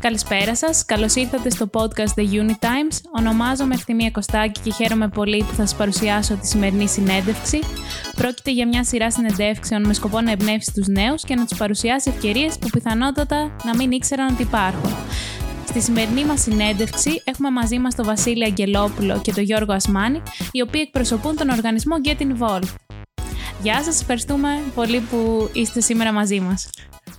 Καλησπέρα σας. Καλώς ήρθατε στο podcast The Unit Times. Ονομάζομαι Ευθυμία Κωστάκη και χαίρομαι πολύ που θα σας παρουσιάσω τη σημερινή συνέντευξη. Πρόκειται για μια σειρά συνεντεύξεων με σκοπό να εμπνεύσει τους νέους και να τους παρουσιάσει ευκαιρίες που πιθανότατα να μην ήξεραν ότι υπάρχουν. Στη σημερινή μας συνέντευξη έχουμε μαζί μας τον Βασίλη Αγγελόπουλο και τον Γιώργο Ασμάνη, οι οποίοι εκπροσωπούν τον οργανισμό Get Involved. Γεια σας, ευχαριστούμε πολύ που είστε σήμερα μαζί μας.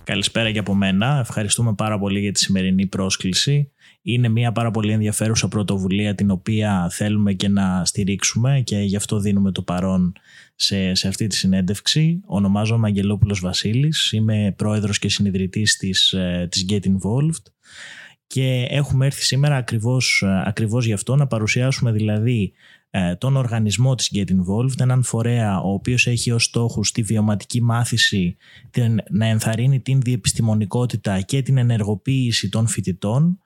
Καλησπέρα και από μένα. Ευχαριστούμε πάρα πολύ για τη σημερινή πρόσκληση. Είναι μια πάρα πολύ ενδιαφέρουσα πρωτοβουλία την οποία θέλουμε και να στηρίξουμε και γι' αυτό δίνουμε το παρόν σε, σε αυτή τη συνέντευξη. Ονομάζομαι Αγγελόπουλος Βασίλης, είμαι πρόεδρος και συνειδητής της, ε, της Get Involved και έχουμε έρθει σήμερα ακριβώς, ε, ακριβώς γι' αυτό να παρουσιάσουμε δηλαδή ε, τον οργανισμό της Get Involved, έναν φορέα ο οποίος έχει ως στόχο τη βιωματική μάθηση, την, να ενθαρρύνει την διεπιστημονικότητα και την ενεργοποίηση των φοιτητών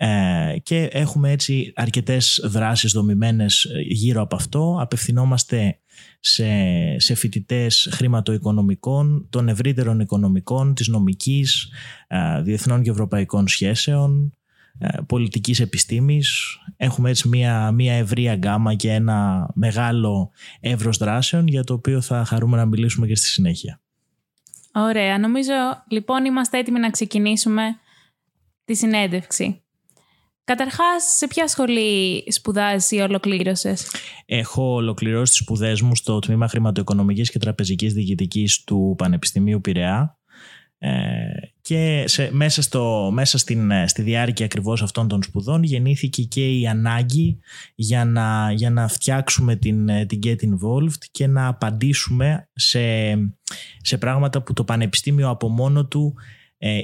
ε, και έχουμε έτσι αρκετές δράσεις δομημένες γύρω από αυτό. Απευθυνόμαστε σε, σε φοιτητές χρηματοοικονομικών, των ευρύτερων οικονομικών, της νομικής, ε, διεθνών και ευρωπαϊκών σχέσεων, ε, πολιτικής επιστήμης. Έχουμε έτσι μια, μια ευρία γκάμα και ένα μεγάλο εύρος δράσεων για το οποίο θα χαρούμε να μιλήσουμε και στη συνέχεια. Ωραία. Νομίζω λοιπόν είμαστε έτοιμοι να ξεκινήσουμε τη συνέντευξη. Καταρχάς, σε ποια σχολή σπουδάζεις ή ολοκλήρωσες; Έχω ολοκληρώσει τις σπουδές μου στο τμήμα χρηματοοικονομικής και τραπεζικής διοικητικής του Πανεπιστημίου Πειραιά ε, και σε, μέσα, στο, μέσα στην, ε, στη διάρκεια ακριβώς αυτών των σπουδών γεννήθηκε και η ανάγκη για να, για να φτιάξουμε την, ε, την Get Involved και να απαντήσουμε σε, σε πράγματα που το Πανεπιστήμιο από μόνο του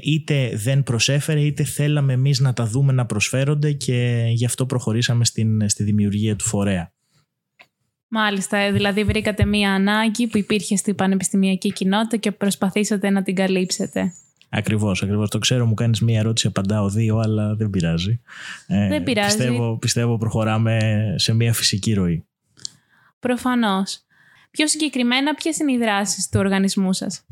είτε δεν προσέφερε είτε θέλαμε εμείς να τα δούμε να προσφέρονται και γι' αυτό προχωρήσαμε στην, στη δημιουργία του φορέα. Μάλιστα, ε, δηλαδή βρήκατε μία ανάγκη που υπήρχε στην πανεπιστημιακή κοινότητα και προσπαθήσατε να την καλύψετε. Ακριβώς, ακριβώς. Το ξέρω, μου κάνεις μία ερώτηση, απαντάω δύο, αλλά δεν πειράζει. Ε, δεν πειράζει. Πιστεύω, πιστεύω προχωράμε σε μία φυσική ροή. Προφανώς. Πιο συγκεκριμένα, ποιες είναι οι δράσεις του οργανισμού σας;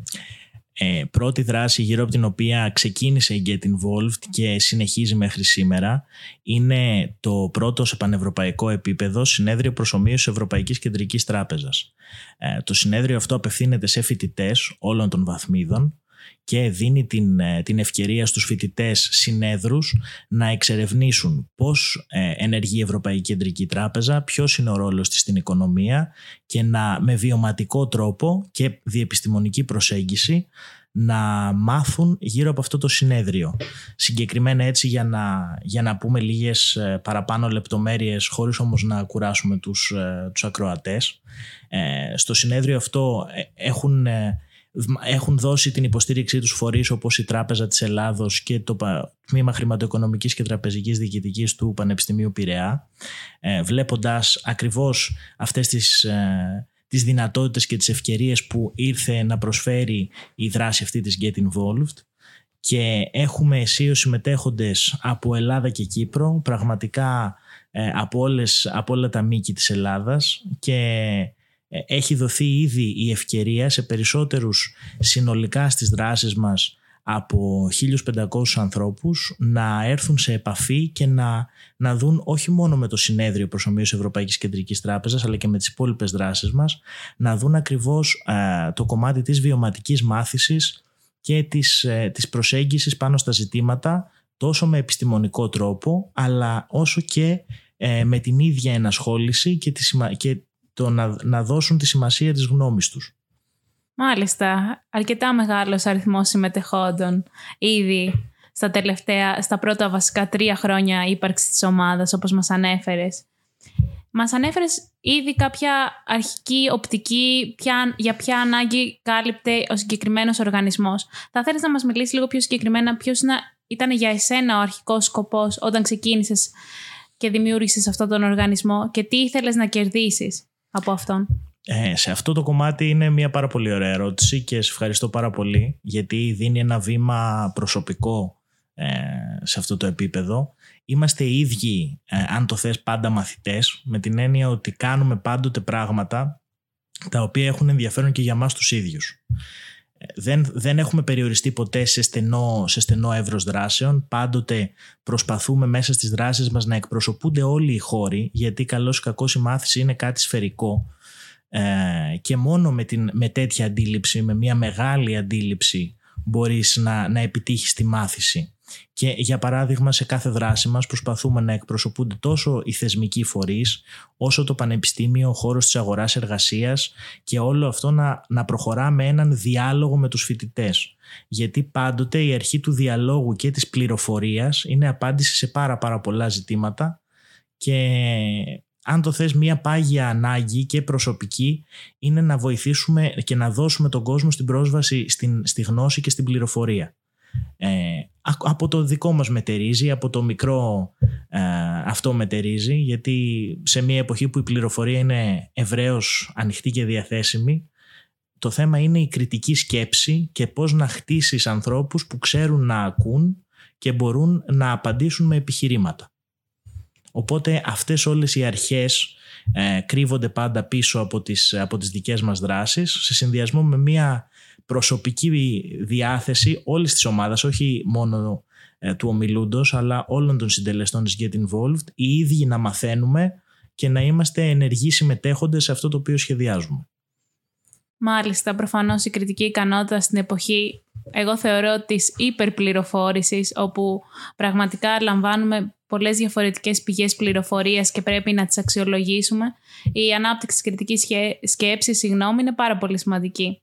Ε, πρώτη δράση γύρω από την οποία ξεκίνησε η Get Involved και συνεχίζει μέχρι σήμερα είναι το πρώτο σε πανευρωπαϊκό επίπεδο συνέδριο προσωμείωσης Ευρωπαϊκής Κεντρικής Τράπεζας. Ε, το συνέδριο αυτό απευθύνεται σε φοιτητές όλων των βαθμίδων και δίνει την, ε, την ευκαιρία στους φοιτητές συνέδρους να εξερευνήσουν πώς ε, ενεργεί η Ευρωπαϊκή Κεντρική Τράπεζα, ποιος είναι ο ρόλος της στην οικονομία και να με βιωματικό τρόπο και διεπιστημονική προσέγγιση να μάθουν γύρω από αυτό το συνέδριο. Συγκεκριμένα έτσι για να, για να πούμε λίγες ε, παραπάνω λεπτομέρειες χωρίς όμως να κουράσουμε τους, τους ακροατές. στο συνέδριο αυτό έχουν έχουν δώσει την υποστήριξή τους φορείς όπως η Τράπεζα της Ελλάδος και το Τμήμα Χρηματοοικονομικής και Τραπεζικής Διοικητικής του Πανεπιστημίου Πειραιά ε, βλέποντας ακριβώς αυτές τις, ε, τις δυνατότητες και τις ευκαιρίες που ήρθε να προσφέρει η δράση αυτή της Get Involved. Και έχουμε αισίως συμμετέχοντες από Ελλάδα και Κύπρο πραγματικά ε, από, όλες, από όλα τα μήκη της Ελλάδας και ε, έχει δοθεί ήδη η ευκαιρία σε περισσότερους συνολικά στις δράσεις μας από 1.500 ανθρώπους να έρθουν σε επαφή και να, να δουν όχι μόνο με το συνέδριο προσωμείωσης Ευρωπαϊκής Κεντρικής Τράπεζας αλλά και με τις υπόλοιπες δράσεις μας να δουν ακριβώς ε, το κομμάτι της βιωματικής μάθησης και της, ε, της προσέγγισης πάνω στα ζητήματα τόσο με επιστημονικό τρόπο αλλά όσο και με την ίδια ενασχόληση και, τη, και το να, να δώσουν τη σημασία της γνώμης τους. Μάλιστα, αρκετά μεγάλος αριθμός συμμετεχόντων ήδη στα τελευταία, στα πρώτα βασικά τρία χρόνια ύπαρξης της ομάδας, όπως μας ανέφερες. Μας ανέφερες ήδη κάποια αρχική οπτική ποια, για ποια ανάγκη κάλυπτε ο συγκεκριμένος οργανισμός. Θα θέλεις να μας μιλήσεις λίγο πιο συγκεκριμένα ποιος ήταν για εσένα ο αρχικός σκοπός όταν ξεκίνησες και δημιούργησες αυτόν τον οργανισμό και τι ήθελες να κερδίσεις; Από αυτόν. Ε, σε αυτό το κομμάτι είναι μια πάρα πολύ ωραία ερώτηση και σε ευχαριστώ πάρα πολύ γιατί δίνει ένα βήμα προσωπικό ε, σε αυτό το επίπεδο. Είμαστε οι ίδιοι, ε, αν το θες, πάντα μαθητές με την έννοια ότι κάνουμε πάντοτε πράγματα τα οποία έχουν ενδιαφέρον και για μας τους ίδιους. Δεν, δεν έχουμε περιοριστεί ποτέ σε στενό, σε στενό εύρος δράσεων. Πάντοτε προσπαθούμε μέσα στις δράσεις μας να εκπροσωπούνται όλοι οι χώροι, γιατί καλώς ή κακώς η μάθηση είναι κάτι σφαιρικό. Ε, και μόνο με, την, με τέτοια αντίληψη, με μια μεγάλη αντίληψη, μπορείς να, να επιτύχεις τη μάθηση. Και για παράδειγμα σε κάθε δράση μας προσπαθούμε να εκπροσωπούνται τόσο οι θεσμικοί φορείς όσο το πανεπιστήμιο, ο χώρος της αγοράς εργασίας και όλο αυτό να, να προχωρά με έναν διάλογο με τους φοιτητές. Γιατί πάντοτε η αρχή του διαλόγου και της πληροφορίας είναι απάντηση σε πάρα πάρα πολλά ζητήματα και αν το θες μια πάγια ανάγκη και προσωπική είναι να βοηθήσουμε και να δώσουμε τον κόσμο στην πρόσβαση στην, στη γνώση και στην πληροφορία. Ε, από το δικό μας μετερίζει, από το μικρό ε, αυτό μετερίζει, γιατί σε μια εποχή που η πληροφορία είναι ευρέως ανοιχτή και διαθέσιμη, το θέμα είναι η κριτική σκέψη και πώς να χτίσεις ανθρώπους που ξέρουν να ακούν και μπορούν να απαντήσουν με επιχειρήματα. Οπότε αυτές όλες οι αρχές ε, κρύβονται πάντα πίσω από τις, από τις δικές μας δράσεις σε συνδυασμό με μια προσωπική διάθεση όλης της ομάδας, όχι μόνο ε, του ομιλούντος, αλλά όλων των συντελεστών της Get Involved, οι ίδιοι να μαθαίνουμε και να είμαστε ενεργοί συμμετέχοντες σε αυτό το οποίο σχεδιάζουμε. Μάλιστα, προφανώς η κριτική ικανότητα στην εποχή, εγώ θεωρώ, της υπερπληροφόρησης, όπου πραγματικά λαμβάνουμε πολλές διαφορετικές πηγές πληροφορίας και πρέπει να τις αξιολογήσουμε, η ανάπτυξη της κριτικής σκέψης, συγγνώμη, είναι πάρα πολύ σημαντική.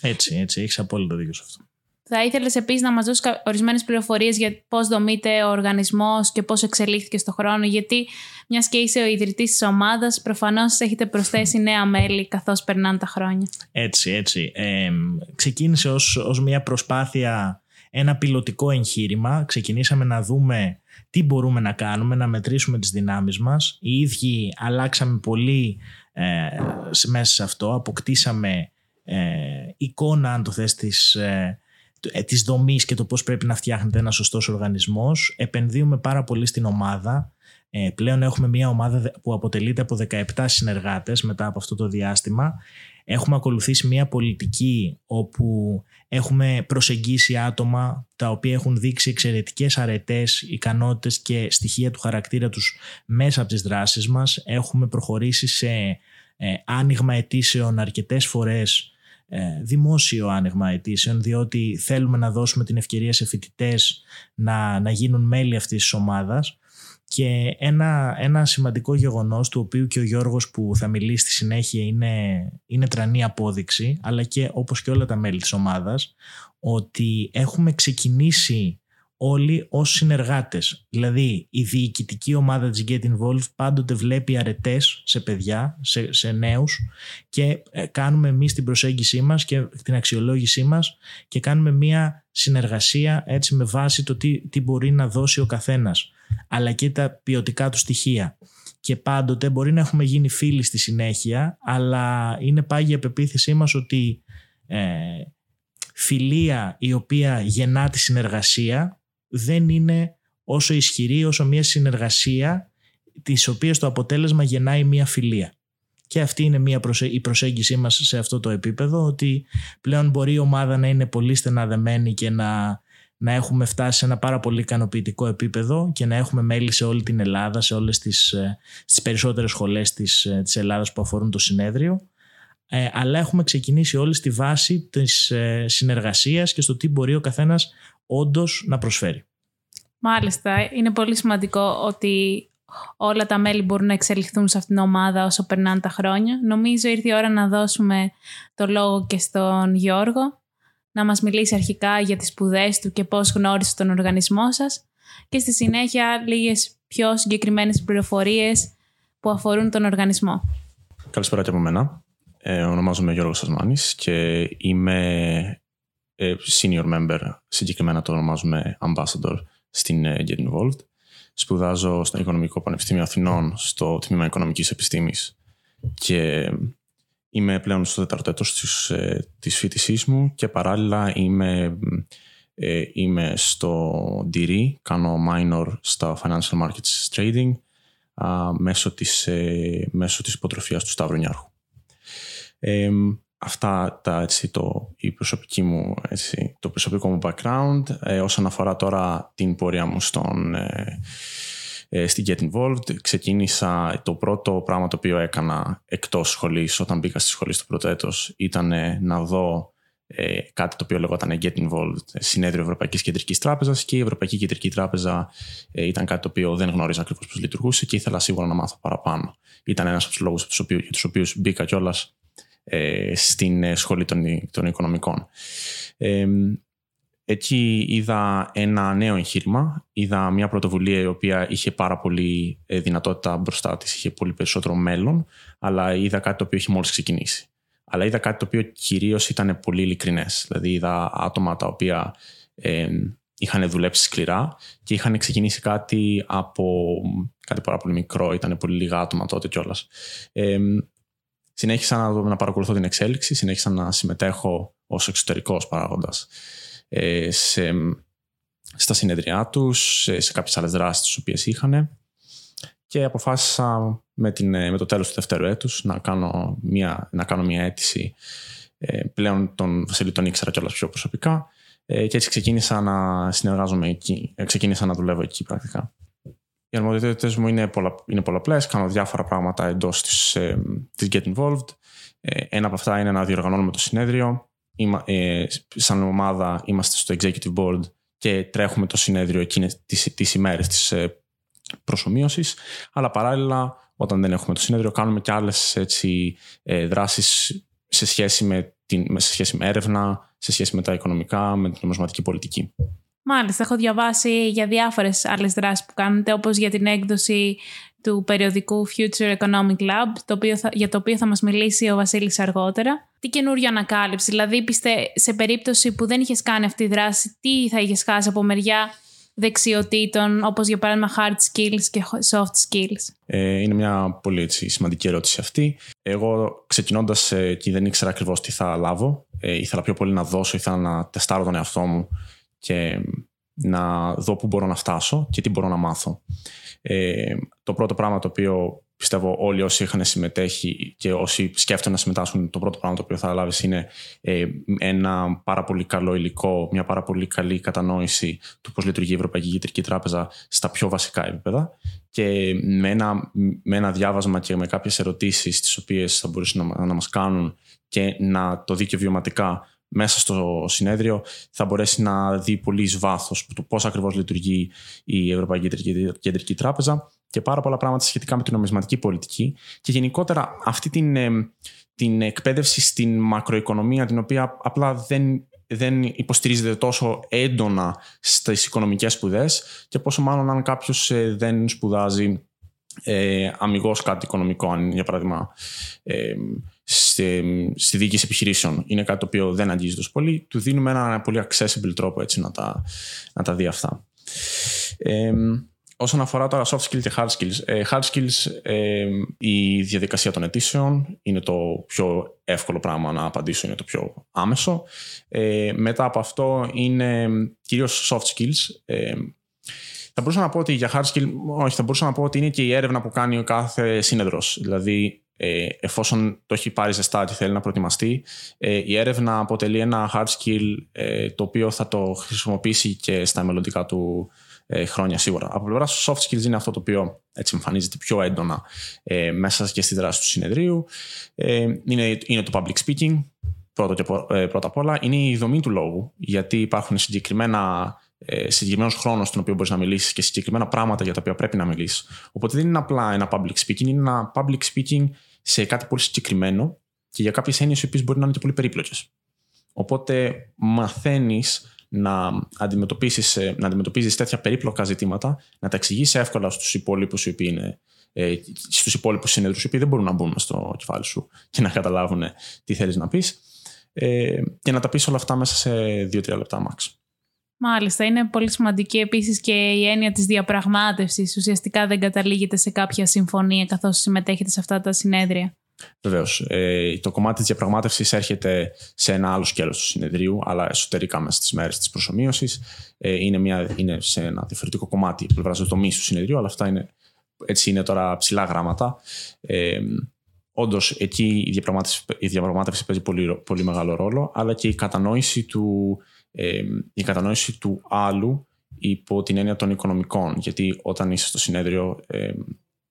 Έτσι, έτσι, έχεις απόλυτο δίκιο σε αυτό. Θα ήθελες επίσης να μας δώσεις ορισμένες πληροφορίες για πώς δομείται ο οργανισμός και πώς εξελίχθηκε στο χρόνο, γιατί μιας και είσαι ο ιδρυτής της ομάδας, προφανώς έχετε προσθέσει νέα μέλη καθώς περνάνε τα χρόνια. Έτσι, έτσι. Ε, ξεκίνησε ως ως μια προσπάθεια, ένα πιλωτικό εγχείρημα. Ξεκινήσαμε να δούμε τι μπορούμε να κάνουμε, να μετρήσουμε τις δυνάμεις μας. Οι ίδιοι αλλάξαμε πολύ ε, μέσα σε αυτό, αποκτήσαμε ε, εικόνα, αν το θες, της, ε, ε, της δομής και το πώς πρέπει να φτιάχνεται ένας σωστός οργανισμός. Επενδύουμε πάρα πολύ στην ομάδα. Ε, πλέον έχουμε μια ομάδα που αποτελείται από 17 συνεργάτες μετά από αυτό το διάστημα. Έχουμε ακολουθήσει μια πολιτική όπου έχουμε προσεγγίσει άτομα τα οποία έχουν δείξει εξαιρετικές αρετές, ικανότητες και στοιχεία του χαρακτήρα τους μέσα από τις δράσεις μας. Έχουμε προχωρήσει σε ε, άνοιγμα αιτήσεων αρκετές φορές ε, δημόσιο άνοιγμα αιτήσεων διότι θέλουμε να δώσουμε την ευκαιρία σε φοιτητές να, να γίνουν μέλη αυτής της ομάδας. Και ένα, ένα σημαντικό γεγονός του οποίου και ο Γιώργος που θα μιλήσει στη συνέχεια είναι, είναι τρανή απόδειξη αλλά και όπως και όλα τα μέλη της ομάδας ότι έχουμε ξεκινήσει όλοι ως συνεργάτες. Δηλαδή η διοικητική ομάδα της Get Involved πάντοτε βλέπει αρετές σε παιδιά, σε, σε νέους και ε, κάνουμε εμείς την προσέγγιση μας και την αξιολόγησή μας και κάνουμε μια συνεργασία έτσι με βάση το τι, τι μπορεί να δώσει ο καθένας αλλά και τα ποιοτικά του στοιχεία. Και πάντοτε μπορεί να έχουμε γίνει φίλοι στη συνέχεια αλλά είναι πάγια πεποίθησή μας ότι ε, φιλία η οποία γεννά τη συνεργασία δεν είναι όσο ισχυρή όσο μια συνεργασία της οποίας το αποτέλεσμα γεννάει μια φιλία. Και αυτή είναι μια η προσέγγιση μας σε αυτό το επίπεδο ότι πλέον μπορεί η ομάδα να είναι πολύ στενά δεμένη και να, να έχουμε φτάσει σε ένα πάρα πολύ ικανοποιητικό επίπεδο και να έχουμε μέλη σε όλη την Ελλάδα, σε όλες τις, ε, τις περισσότερες σχολές της, ε, της Ελλάδας που αφορούν το συνέδριο. Ε, αλλά έχουμε ξεκινήσει όλοι στη βάση της ε, συνεργασίας και στο τι μπορεί ο καθένας όντως να προσφέρει. Μάλιστα. Είναι πολύ σημαντικό ότι όλα τα μέλη μπορούν να εξελιχθούν σε αυτήν την ομάδα όσο περνάνε τα χρόνια. Νομίζω ήρθε η ώρα να δώσουμε το λόγο και στον Γιώργο να μας μιλήσει αρχικά για τις σπουδές του και πώς γνώρισε τον οργανισμό σας και στη συνέχεια λίγες πιο συγκεκριμένες πληροφορίες που αφορούν τον οργανισμό. Καλησπέρα και από μένα. Ε, ονομάζομαι Γιώργος Σασμάνης και είμαι ε, senior member, συγκεκριμένα το ονομάζουμε ambassador στην ε, Get Involved. Σπουδάζω στο Οικονομικό Πανεπιστήμιο Αθηνών στο Τμήμα Οικονομικής Επιστήμης και είμαι πλέον στο τέταρτο έτος της, ε, της φοιτησής μου και παράλληλα είμαι, είμαι στο DRE, κάνω minor στα Financial Markets Trading μέσω της, μέσω της υποτροφίας του Σταύρου Νιάρχου. Αυτά τα, έτσι, το, η προσωπική μου, έτσι, το προσωπικό μου background. Ε, όσον αφορά τώρα την πορεία μου στον, ε, ε, στην Get Involved, ξεκίνησα το πρώτο πράγμα το οποίο έκανα εκτός σχολής όταν μπήκα στη σχολή στο πρώτο έτος ήταν να δω ε, κάτι το οποίο λεγόταν Get Involved, συνέδριο Ευρωπαϊκής Κεντρικής Τράπεζας και η Ευρωπαϊκή Κεντρική Τράπεζα ε, ήταν κάτι το οποίο δεν γνώριζα ακριβώς πώς λειτουργούσε και ήθελα σίγουρα να μάθω παραπάνω. Ήταν ένας από τους λόγους για τους οποίους μπήκα κιόλας ε, στην ε, σχολή των, των οικονομικών. Ε, εκεί είδα ένα νέο εγχείρημα, είδα μια πρωτοβουλία η οποία είχε πάρα πολύ ε, δυνατότητα μπροστά της, είχε πολύ περισσότερο μέλλον, αλλά είδα κάτι το οποίο είχε μόλις ξεκινήσει. Αλλά είδα κάτι το οποίο κυρίως ήταν πολύ ειλικρινές. Δηλαδή είδα άτομα τα οποία ε, είχαν δουλέψει σκληρά και είχαν ξεκινήσει κάτι από κάτι πάρα πολύ μικρό, ήταν πολύ λίγα άτομα τότε κιόλας. Ε, συνέχισα να, να παρακολουθώ την εξέλιξη, συνέχισα να συμμετέχω ως εξωτερικός παράγοντας ε, σε, στα συνεδριά τους, σε, σε κάποιες άλλες δράσεις τις οποίες είχαν και αποφάσισα με, την, με το τέλος του δεύτερου έτους να κάνω μια, να κάνω μια αίτηση ε, πλέον τον Βασίλη τον ήξερα κιόλας πιο προσωπικά ε, και έτσι ξεκίνησα να συνεργάζομαι εκεί, ε, ξεκίνησα να δουλεύω εκεί πρακτικά. Οι αρμοδιότητες μου είναι, πολλα, είναι πολλαπλές. Κάνω διάφορα πράγματα εντός της ε, της Get Involved. Ε, ένα από αυτά είναι να διοργανώνουμε το συνέδριο. Είμα, ε, σαν ομάδα είμαστε στο Executive Board και τρέχουμε το συνέδριο εκείνες τις, τις ημέρες της ε, προσωμείωσης. Αλλά παράλληλα, όταν δεν έχουμε το συνέδριο, κάνουμε και άλλες έτσι, ε, δράσεις σε σχέση με, την, σε σχέση με έρευνα, σε σχέση με τα οικονομικά, με την νομισματική πολιτική. Μάλιστα, έχω διαβάσει για διάφορες άλλες δράσεις που κάνετε, όπως για την έκδοση του περιοδικού Future Economic Lab, το οποίο θα, για το οποίο θα μας μιλήσει ο Βασίλης αργότερα. Τι καινούριο ανακάλυψη, δηλαδή πιστε, σε περίπτωση που δεν είχες κάνει αυτή τη δράση, τι θα είχες χάσει από μεριά δεξιοτήτων, όπως για παράδειγμα hard skills και soft skills; Ε, είναι μια πολύ έτσι, σημαντική ερώτηση αυτή. Εγώ ξεκινώντας ε, και δεν ήξερα ακριβώς τι θα λάβω, ε, ήθελα πιο πολύ να δώσω, ήθελα να τεστάρω τον εαυτό μου και να δω πού μπορώ να φτάσω και τι μπορώ να μάθω. Ε, το πρώτο πράγμα το οποίο πιστεύω όλοι όσοι είχαν συμμετέχει και όσοι σκέφτονται να συμμετάσχουν, το πρώτο πράγμα το οποίο θα λάβεις είναι ε, ένα πάρα πολύ καλό υλικό, μια πάρα πολύ καλή κατανόηση του πώς λειτουργεί η Ευρωπαϊκή Κεντρική Τράπεζα στα πιο βασικά επίπεδα και με ένα, με ένα διάβασμα και με κάποιες ερωτήσεις τις οποίες θα μπορούσαν να, να μας κάνουν και να το δει και βιωματικά μέσα στο συνέδριο θα μπορέσει να δει πολύ εις βάθος το πώς ακριβώς λειτουργεί η Ευρωπαϊκή Κεντρική Τράπεζα και πάρα πολλά πράγματα σχετικά με την νομισματική πολιτική και γενικότερα αυτή την, ε, την εκπαίδευση στην μακροοικονομία την οποία απλά δεν, δεν υποστηρίζεται τόσο έντονα στις οικονομικές σπουδές και πόσο μάλλον αν κάποιος ε, δεν σπουδάζει ε, αμυγός κάτι οικονομικό, αν για παράδειγμα ε, στη, στη διοίκηση επιχειρήσεων είναι κάτι το οποίο δεν αγγίζει τόσο πολύ, του δίνουμε ένα πολύ accessible τρόπο έτσι να τα, να τα δει αυτά. Ε, όσον αφορά τώρα soft skills και hard skills, ε, hard skills ε, η διαδικασία των αιτήσεων είναι το πιο εύκολο πράγμα να απαντήσω, είναι το πιο άμεσο. Ε, μετά από αυτό είναι κυρίως soft skills. Ε, θα μπορούσα να πω ότι για hard skill, όχι, θα μπορούσα να πω ότι είναι και η έρευνα που κάνει ο κάθε σύνεδρος. Δηλαδή, ε, εφόσον το έχει πάρει ζεστά και θέλει να προετοιμαστεί, ε, η έρευνα αποτελεί ένα hard skill ε, το οποίο θα το χρησιμοποιήσει και στα μελλοντικά του ε, χρόνια σίγουρα. Από πλευράς του soft skills είναι αυτό το οποίο έτσι εμφανίζεται πιο έντονα ε, μέσα και στη δράση του συνεδρίου. Ε, είναι, είναι το public speaking, πρώτα, και, πρώτα απ' όλα. Είναι η δομή του λόγου, γιατί υπάρχουν συγκεκριμένα ε, συγκεκριμένος χρόνος στον οποίο μπορείς να μιλήσεις και συγκεκριμένα πράγματα για τα οποία πρέπει να μιλήσεις. Οπότε δεν είναι απλά ένα public speaking, είναι ένα public speaking σε κάτι πολύ συγκεκριμένο και για κάποιες έννοιες οι οποίες μπορεί να είναι και πολύ περίπλοκες. Οπότε μαθαίνεις να αντιμετωπίσεις ε, να αντιμετωπίζεις τέτοια περίπλοκα ζητήματα, να τα εξηγήσει εύκολα στους υπόλοιπους οι οποίοι είναι ε, στους υπόλοιπους συνέδρους οι οποίοι δεν μπορούν να μπουν στο κεφάλι σου και να καταλάβουν τι θέλεις να πεις ε, και να τα πεις όλα αυτά μέσα σε 2-3 λεπτά max. Μάλιστα, είναι πολύ σημαντική επίσης και η έννοια της διαπραγμάτευσης. Ουσιαστικά δεν καταλήγεται σε κάποια συμφωνία καθώς συμμετέχετε σε αυτά τα συνέδρια. Βεβαίως. Ε, το κομμάτι της διαπραγμάτευσης έρχεται σε ένα άλλο σκέλος του συνεδρίου, αλλά εσωτερικά μέσα στις μέρες της προσωμείωσης. Ε, είναι, είναι σε ένα διαφορετικό κομμάτι πλευράς του τομή του συνεδρίου, αλλά αυτά είναι, έτσι είναι τώρα ψηλά γράμματα. Ε, Όντως, εκεί η διαπραγμάτευση, η διαπραγμάτευση παίζει πολύ, πολύ μεγάλο ρόλο, αλλά και η κατανόηση του, ε, η κατανόηση του άλλου υπό την έννοια των οικονομικών. Γιατί όταν είσαι στο συνέδριο, ε,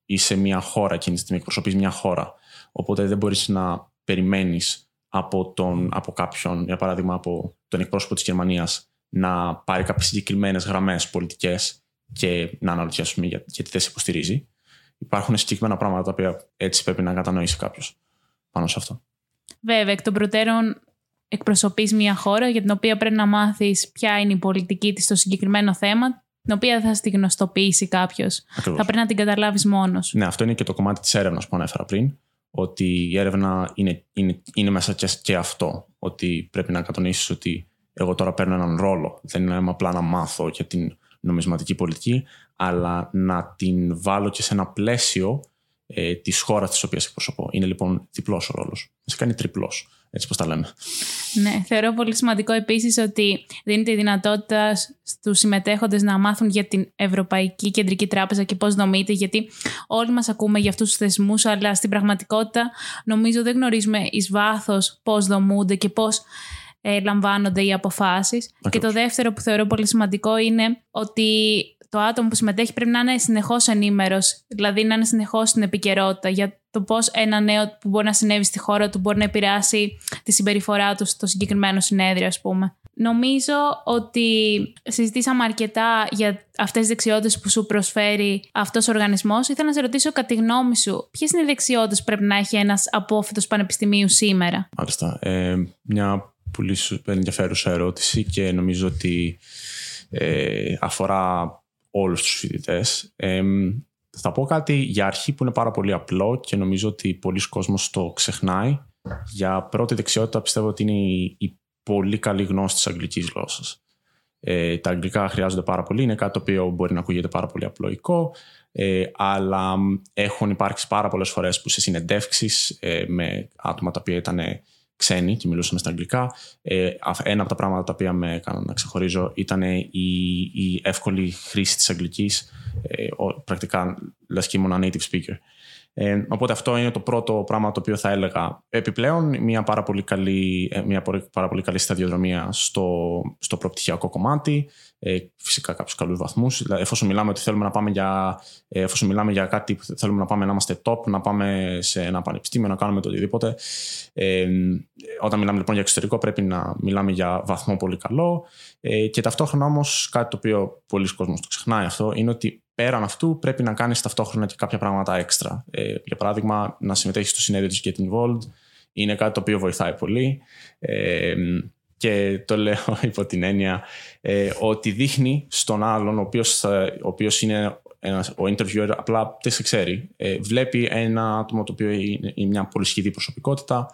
είσαι μια χώρα εκείνη τη στιγμή, εκπροσωπείς μια χώρα. Οπότε δεν μπορείς να περιμένεις από, τον, από κάποιον, για παράδειγμα από τον εκπρόσωπο της Γερμανίας, να πάρει κάποιες συγκεκριμένες γραμμές πολιτικές και να αναρωτιέσουμε για, για τι θέση υποστηρίζει. Υπάρχουν συγκεκριμένα πράγματα τα οποία έτσι πρέπει να κατανοήσει κάποιος πάνω σε αυτό. Βέβαια, εκ των προτέρων εκπροσωπείς μια χώρα για την οποία πρέπει να μάθεις ποια είναι η πολιτική της στο συγκεκριμένο θέμα, την οποία θα στη γνωστοποιήσει κάποιος. Θα πρέπει να την καταλάβεις μόνος. Ναι, αυτό είναι και το κομμάτι της έρευνας που ανέφερα πριν. Ότι η έρευνα είναι, είναι, είναι μέσα και, και αυτό. Ότι πρέπει να κατανοήσει ότι εγώ τώρα παίρνω έναν ρόλο. Δεν είναι απλά να μάθω για την νομισματική πολιτική, αλλά να την βάλω και σε ένα πλαίσιο ε, της χώρας της οποίας εκπροσωπώ. Είναι λοιπόν διπλός ο ρόλος. Σε κάνει τριπλός. Έτσι πώ τα λέμε. Ναι, θεωρώ πολύ σημαντικό επίσης ότι δίνεται η δυνατότητα στους συμμετέχοντες να μάθουν για την Ευρωπαϊκή Κεντρική Τράπεζα και πώς δομείται, γιατί όλοι μας ακούμε για αυτούς τους θεσμούς, αλλά στην πραγματικότητα νομίζω δεν γνωρίζουμε εις βάθος πώς δομούνται και πώς ε, λαμβάνονται οι αποφάσεις. Και το δεύτερο που θεωρώ πολύ σημαντικό είναι ότι το άτομο που συμμετέχει πρέπει να είναι συνεχώς ενήμερος, δηλαδή να είναι συνεχώς στην επικαιρότητα για το πώς ένα νέο που μπορεί να συνέβη στη χώρα του μπορεί να επηρεάσει τη συμπεριφορά του στο συγκεκριμένο συνέδριο, ας πούμε. Νομίζω ότι συζητήσαμε αρκετά για αυτές τις δεξιότητες που σου προσφέρει αυτός ο οργανισμός. Ήθελα να σε ρωτήσω, κατά τη γνώμη σου, ποιες είναι οι δεξιότητες που πρέπει να έχει ένας απόφυτος πανεπιστημίου σήμερα; Μάλιστα. Ε, μια πολύ ενδιαφέρουσα ερώτηση και νομίζω ότι ε, αφορά όλους τους φοιτητές. Ε, θα πω κάτι για αρχή που είναι πάρα πολύ απλό και νομίζω ότι πολλοί κόσμος το ξεχνάει. Για πρώτη δεξιότητα πιστεύω ότι είναι η, πολύ καλή γνώση της αγγλικής γλώσσας. Ε, τα αγγλικά χρειάζονται πάρα πολύ, είναι κάτι το οποίο μπορεί να ακούγεται πάρα πολύ απλοϊκό, ε, αλλά έχουν υπάρξει πάρα πολλές φορές που σε συνεντεύξεις ε, με άτομα τα οποία ήταν ξένοι και μιλούσαμε στα αγγλικά. Ε, ένα από τα πράγματα τα οποία με έκαναν να ξεχωρίζω ήταν η, η εύκολη χρήση της αγγλικής, ε, πρακτικά λες και ήμουν native speaker. Ε, οπότε αυτό είναι το πρώτο πράγμα το οποίο θα έλεγα. Επιπλέον, μια πάρα πολύ καλή, ε, μια πάρα πολύ καλή σταδιοδρομία στο, στο προπτυχιακό κομμάτι. Ε, φυσικά κάποιους καλούς βαθμούς. Δηλαδή, εφόσον μιλάμε ότι θέλουμε να πάμε για, ε, εφόσον μιλάμε για κάτι που θέλουμε να πάμε να είμαστε top, να πάμε σε ένα πανεπιστήμιο, να κάνουμε το οτιδήποτε. Ε, όταν μιλάμε λοιπόν για εξωτερικό, πρέπει να μιλάμε για βαθμό πολύ καλό. Ε, και ταυτόχρονα όμως κάτι το οποίο πολλοί κόσμοι το ξεχνάει αυτό είναι ότι πέραν αυτού πρέπει να κάνεις ταυτόχρονα και κάποια πράγματα έξτρα. Ε, για παράδειγμα, να συμμετέχεις στο συνέδριο της Get Involved είναι κάτι το οποίο βοηθάει πολύ ε, και το λέω υπό την έννοια ε, ότι δείχνει στον άλλον, ο οποίος, ο οποίος είναι ένας, ο interviewer απλά δεν σε ξέρει. Ε, βλέπει ένα άτομο το οποίο είναι, είναι μια πολύ σχηδή προσωπικότητα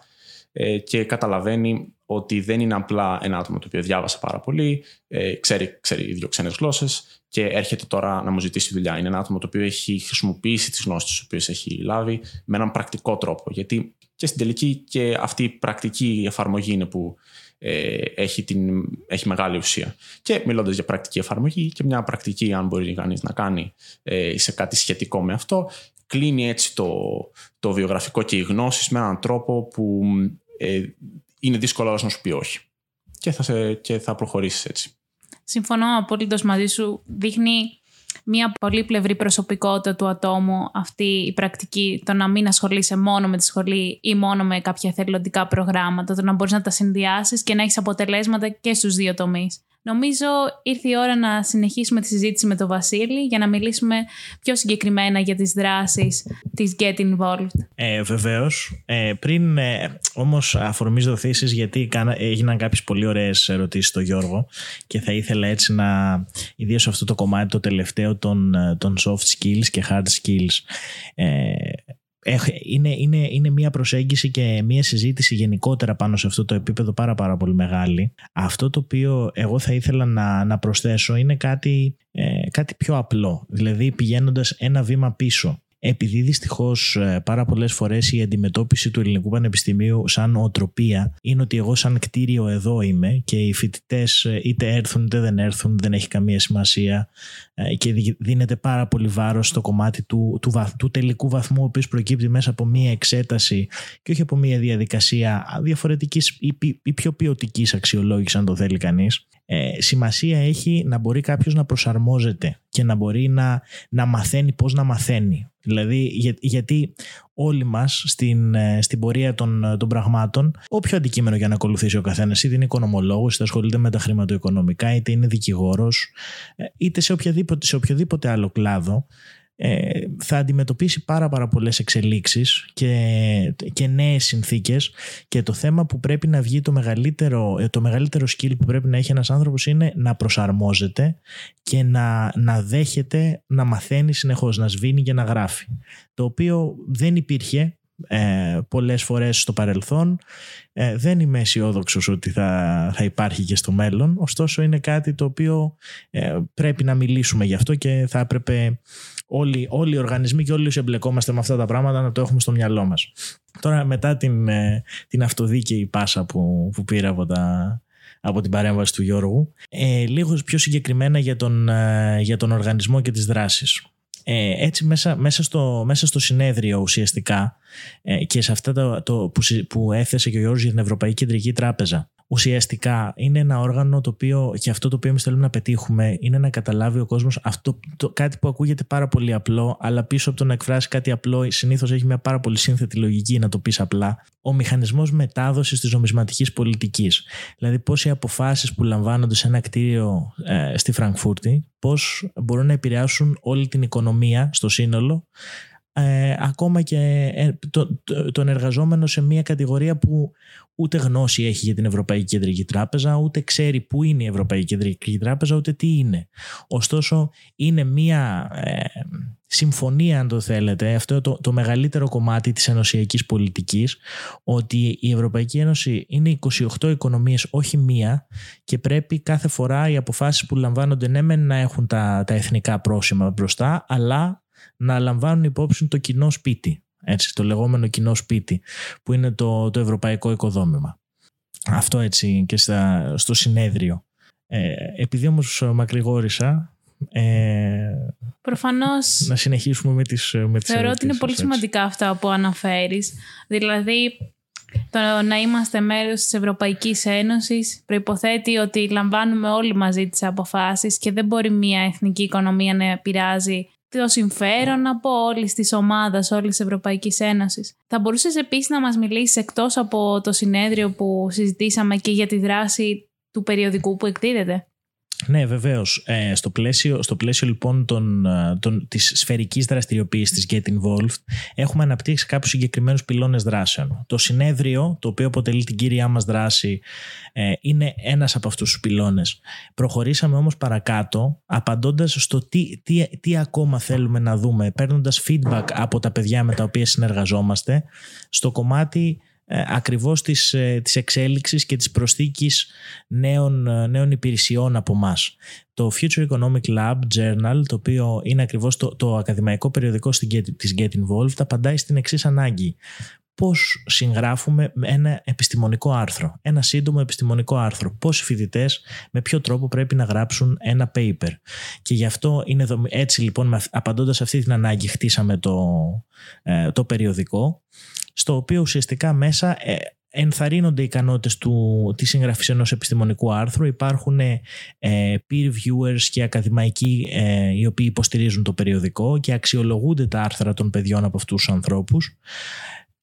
ε, και καταλαβαίνει ότι δεν είναι απλά ένα άτομο το οποίο διάβασε πάρα πολύ, ε, ξέρει, ξέρει δύο ξένες γλώσσες και έρχεται τώρα να μου ζητήσει δουλειά. Είναι ένα άτομο το οποίο έχει χρησιμοποιήσει τις γνώσεις τις οποίες έχει λάβει με έναν πρακτικό τρόπο. Γιατί και στην τελική και αυτή η πρακτική εφαρμογή είναι που ε, έχει, την, έχει μεγάλη ουσία. Και μιλώντας για πρακτική εφαρμογή και μια πρακτική, αν μπορεί κανείς να κάνει ε, σε κάτι σχετικό με αυτό, κλείνει έτσι το, το βιογραφικό και οι γνώσεις με έναν τρόπο που ε, είναι δύσκολο να σου πει όχι. Και θα, σε, και θα προχωρήσεις έτσι. Συμφωνώ απολύτω μαζί σου. Δείχνει μια πολύπλευρη προσωπικότητα του ατόμου αυτή η πρακτική, το να μην ασχολείσαι μόνο με τη σχολή ή μόνο με κάποια εθελοντικά προγράμματα, το να μπορείς να τα συνδυάσεις και να έχεις αποτελέσματα και στους δύο τομείς. Νομίζω ήρθε η ώρα να συνεχίσουμε τη συζήτηση με τον Βασίλη για να μιλήσουμε πιο συγκεκριμένα για τις δράσεις της Get Involved. Ε, βεβαίως. Ε, πριν ε, όμως αφορμής δοθήσεις γιατί έγιναν κάποιες πολύ ωραίες ερωτήσεις στο Γιώργο και θα ήθελα έτσι να ιδίως αυτό το κομμάτι το τελευταίο των, ε, των soft skills και hard skills ε, είναι, είναι, είναι μια προσέγγιση και μια συζήτηση γενικότερα πάνω σε αυτό το επίπεδο πάρα πάρα πολύ μεγάλη. Αυτό το οποίο εγώ θα ήθελα να, να προσθέσω είναι κάτι, ε, κάτι πιο απλό. Δηλαδή πηγαίνοντας ένα βήμα πίσω. Επειδή δυστυχώς ε, πάρα πολλές φορές η αντιμετώπιση του ελληνικού πανεπιστημίου σαν οτροπία είναι ότι εγώ σαν κτίριο εδώ είμαι και οι φοιτητές ε, είτε έρθουν είτε δεν έρθουν, δεν έχει καμία σημασία ε, και δίνεται πάρα πολύ βάρος στο κομμάτι του, του, του τελικού βαθμού ο οποίος προκύπτει μέσα από μία εξέταση και όχι από μία διαδικασία διαφορετικής ή πιο ποιοτικής αξιολόγησης αν το θέλει κανείς ε, σημασία έχει να μπορεί κάποιος να προσαρμόζεται και να μπορεί να, να μαθαίνει πώς να μαθαίνει. Δηλαδή γιατί όλοι μας στην, ε, στην πορεία των, των πραγμάτων όποιο αντικείμενο για να ακολουθήσει ο καθένας είτε είναι οικονομολόγος, είτε ασχολείται με τα χρηματοοικονομικά είτε είναι δικηγόρος ε, είτε σε οποιοδήποτε, σε οποιοδήποτε άλλο κλάδο ε, θα αντιμετωπίσει πάρα πάρα πολλές εξελίξεις και, και νέες συνθήκες και το θέμα που πρέπει να βγει το μεγαλύτερο, ε, το μεγαλύτερο skill που πρέπει να έχει ένας άνθρωπος είναι να προσαρμόζεται και να, να δέχεται να μαθαίνει συνεχώς, να σβήνει και να γράφει. Το οποίο δεν υπήρχε ε, πολλές φορές στο παρελθόν. Ε, δεν είμαι αισιόδοξος ότι θα, θα υπάρχει και στο μέλλον. Ωστόσο είναι κάτι το οποίο ε, πρέπει να μιλήσουμε γι' αυτό και θα έπρεπε όλοι, όλοι οι οργανισμοί και όλοι όσοι εμπλεκόμαστε με αυτά τα πράγματα να το έχουμε στο μυαλό μας. Τώρα μετά την, ε, την αυτοδίκαιη πάσα που, που πήρα από, τα, από την παρέμβαση του Γιώργου, ε, λίγος πιο συγκεκριμένα για τον, ε, για τον οργανισμό και τις δράσεις. Ε, έτσι μέσα, μέσα, στο, μέσα στο συνέδριο ουσιαστικά ε, και σε αυτά το, το που, που έθεσε και ο Γιώργος για την Ευρωπαϊκή Κεντρική Τράπεζα ουσιαστικά είναι ένα όργανο το οποίο και αυτό το οποίο εμείς θέλουμε να πετύχουμε είναι να καταλάβει ο κόσμος αυτό το, κάτι που ακούγεται πάρα πολύ απλό, αλλά πίσω από το να εκφράσει κάτι απλό συνήθως έχει μια πάρα πολύ σύνθετη λογική να το πεις απλά. Ο μηχανισμός μετάδοσης της νομισματικής πολιτικής. Δηλαδή, πώς οι αποφάσεις που λαμβάνονται σε ένα κτίριο ε, στη Φραγκφούρτη, πώς μπορούν να επηρεάσουν όλη την οικονομία στο σύνολο ε, ακόμα και ε, το, τον εργαζόμενο σε μια κατηγορία που ούτε γνώση έχει για την Ευρωπαϊκή Κεντρική Τράπεζα, ούτε ξέρει πού είναι η Ευρωπαϊκή Κεντρική Τράπεζα, ούτε τι είναι. Ωστόσο, είναι μια ε, συμφωνία, αν το θέλετε, αυτό το, το μεγαλύτερο κομμάτι της ενωσιακής πολιτικής, ότι η Ευρωπαϊκή Ένωση είναι 28 οικονομίες, όχι μία, και πρέπει κάθε φορά οι αποφάσεις που λαμβάνονται ναι να έχουν τα, τα εθνικά πρόσημα μπροστά, αλλά να λαμβάνουν υπόψη το κοινό σπίτι, έτσι, το λεγόμενο κοινό σπίτι, που είναι το, το ευρωπαϊκό οικοδόμημα. Αυτό έτσι και στα, στο συνέδριο. Ε, επειδή όμως μακρηγόρησα, ε, Προφανώς να συνεχίσουμε με τις, με τις Θεωρώ ότι είναι πολύ σημαντικά αυτά που αναφέρεις. Δηλαδή, το να είμαστε μέρος της Ευρωπαϊκής Ένωσης προϋποθέτει ότι λαμβάνουμε όλοι μαζί τις αποφάσεις και δεν μπορεί μια εθνική οικονομία να επηρεάζει το συμφέρον από όλης της ομάδας, όλης της Ευρωπαϊκής Ένωσης. Θα μπορούσες επίσης να μας μιλήσεις εκτός από το συνέδριο που συζητήσαμε και για τη δράση του περιοδικού που εκδίδεται; Ναι, βεβαίως. Ε, στο, πλαίσιο, στο πλαίσιο λοιπόν των, ε, των, της σφαιρικής δραστηριοποίησης της Get Involved έχουμε αναπτύξει κάποιους συγκεκριμένους πυλώνες δράσεων. Το συνέδριο, το οποίο αποτελεί την κύριά μας δράση, ε, είναι ένας από αυτούς τους πυλώνες. Προχωρήσαμε όμως παρακάτω, απαντώντας στο τι, τι, τι ακόμα θέλουμε να δούμε, παίρνοντας feedback από τα παιδιά με τα οποία συνεργαζόμαστε, στο κομμάτι ε, ακριβώς της, ε, της εξέλιξης και της προσθήκης νέων, ε, νέων υπηρεσιών από μας. Το Future Economic Lab Journal, το οποίο είναι ακριβώς το, το ακαδημαϊκό περιοδικό της Get Involved, απαντάει στην εξής ανάγκη. Πώς συγγράφουμε ένα επιστημονικό άρθρο, ένα σύντομο επιστημονικό άρθρο. Πώς οι φοιτητές με ποιο τρόπο πρέπει να γράψουν ένα paper. Και γι' αυτό είναι έτσι λοιπόν, απαντώντας αυτή την ανάγκη, χτίσαμε το, το περιοδικό στο οποίο ουσιαστικά μέσα ε, ενθαρρύνονται οι ικανότητες του, της συγγραφής ενός επιστημονικού άρθρου. Υπάρχουν ε, peer viewers και ακαδημαϊκοί ε, οι οποίοι υποστηρίζουν το περιοδικό και αξιολογούνται τα άρθρα των παιδιών από αυτούς τους ανθρώπους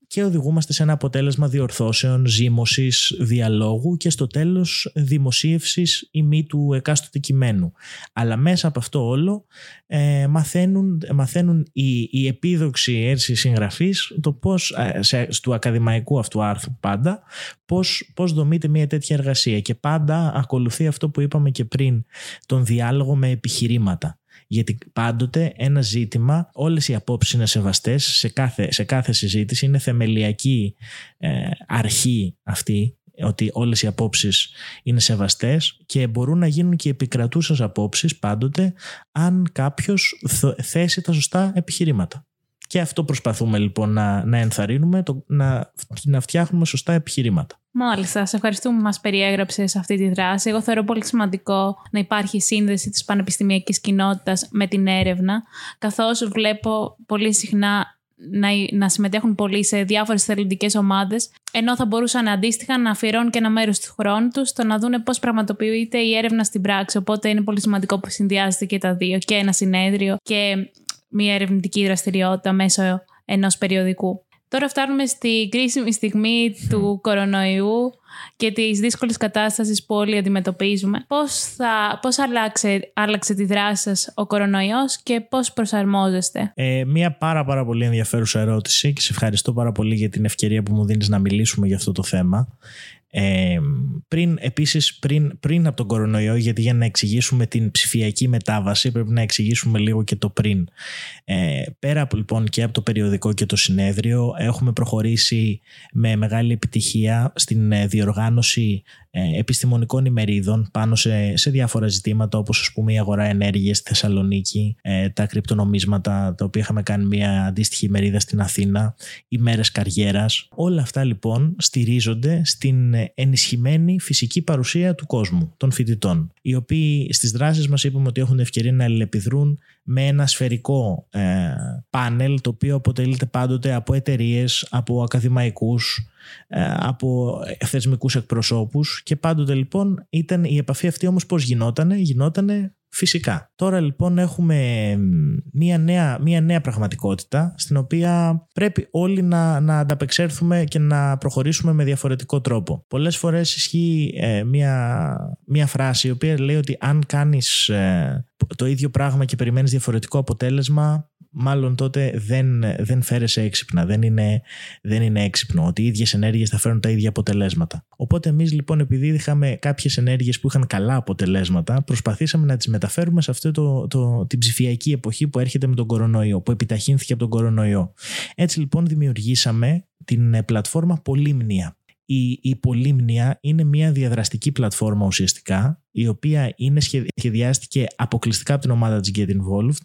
και οδηγούμαστε σε ένα αποτέλεσμα διορθώσεων, ζήμωσης, διαλόγου και στο τέλος δημοσίευσης ή μη του εκάστοτε κειμένου. Αλλά μέσα από αυτό όλο ε, μαθαίνουν, μαθαίνουν οι, οι επίδοξοι έτσι, συγγραφείς το πώς, ε, σε, του ακαδημαϊκού αυτού άρθρου πάντα, πώς, πώς δομείται μια τέτοια εργασία και πάντα ακολουθεί αυτό που είπαμε και πριν, τον διάλογο με επιχειρήματα. Γιατί πάντοτε ένα ζήτημα, όλες οι απόψεις είναι σεβαστές σε κάθε, σε κάθε συζήτηση, είναι θεμελιακή ε, αρχή αυτή ότι όλες οι απόψεις είναι σεβαστές και μπορούν να γίνουν και επικρατούσες απόψεις πάντοτε αν κάποιος θέσει τα σωστά επιχειρήματα. Και αυτό προσπαθούμε λοιπόν να, να ενθαρρύνουμε, το, να, να φτιάχνουμε σωστά επιχειρήματα. Μάλιστα, σε ευχαριστούμε που μας περιέγραψες αυτή τη δράση. Εγώ θεωρώ πολύ σημαντικό να υπάρχει σύνδεση της πανεπιστημιακής κοινότητας με την έρευνα, καθώς βλέπω πολύ συχνά να, να συμμετέχουν πολύ σε διάφορες θελοντικές ομάδες, ενώ θα μπορούσαν αντίστοιχα να αφιερώνουν και ένα μέρος του χρόνου τους στο να δουν πώς πραγματοποιείται η έρευνα στην πράξη. Οπότε είναι πολύ σημαντικό που συνδυάζεται και τα δύο, και ένα συνέδριο και μια ερευνητική δραστηριότητα μέσω ενός περιοδικού. Τώρα φτάνουμε στη κρίσιμη στιγμή του κορονοϊού και τις δύσκολες κατάστασεις που όλοι αντιμετωπίζουμε. Πώς, θα, πώς άλλαξε, άλλαξε τη δράση σας ο κορονοϊός και πώς προσαρμόζεστε; Ε, μία πάρα πάρα πολύ ενδιαφέρουσα ερώτηση και σε ευχαριστώ πάρα πολύ για την ευκαιρία που μου δίνεις να μιλήσουμε για αυτό το θέμα. Ε, πριν, επίσης πριν, πριν από τον κορονοϊό γιατί για να εξηγήσουμε την ψηφιακή μετάβαση πρέπει να εξηγήσουμε λίγο και το πριν ε, πέρα από, λοιπόν και από το περιοδικό και το συνέδριο έχουμε προχωρήσει με μεγάλη επιτυχία στην ε, διοργάνωση ε, επιστημονικών ημερίδων πάνω σε, σε διάφορα ζητήματα όπως ας πούμε η αγορά ενέργειας στη Θεσσαλονίκη, ε, τα κρυπτονομίσματα τα οποία είχαμε κάνει μια αντίστοιχη ημερίδα στην Αθήνα, οι μέρες καριέρας. Όλα αυτά λοιπόν στηρίζονται στην ενισχυμένη φυσική παρουσία του κόσμου, των φοιτητών, οι οποίοι στις δράσεις μας είπαμε ότι έχουν ευκαιρία να αλληλεπιδρούν με ένα σφαιρικό ε, πάνελ το οποίο αποτελείται πάντοτε από εταιρείες, από ακαδημαϊκούς, ε, από θεσμικούς εκπροσώπους και πάντοτε λοιπόν ήταν η επαφή αυτή όμως πώς γινότανε, γινότανε φυσικά. Τώρα λοιπόν έχουμε μια νέα, μια νέα πραγματικότητα στην οποία πρέπει όλοι να, να ανταπεξέλθουμε και να προχωρήσουμε με διαφορετικό τρόπο. Πολλές φορές ισχύει ε, μια, μια φράση η οποία λέει ότι αν κάνεις ε, το ίδιο πράγμα και περιμένεις διαφορετικό αποτέλεσμα μάλλον τότε δεν, δεν φέρεσαι έξυπνα, δεν είναι, δεν είναι έξυπνο ότι οι ίδιες ενέργειες θα φέρουν τα ίδια αποτελέσματα. Οπότε εμείς λοιπόν επειδή είχαμε κάποιες ενέργειες που είχαν καλά αποτελέσματα προσπαθήσαμε να τις μεταφέρουμε σε αυτή το, το, την ψηφιακή εποχή που έρχεται με τον κορονοϊό, που επιταχύνθηκε από τον κορονοϊό. Έτσι λοιπόν δημιουργήσαμε την πλατφόρμα Πολύμνια η, η Πολύμνια είναι μια διαδραστική πλατφόρμα ουσιαστικά η οποία είναι σχεδιάστηκε αποκλειστικά από την ομάδα της Get Involved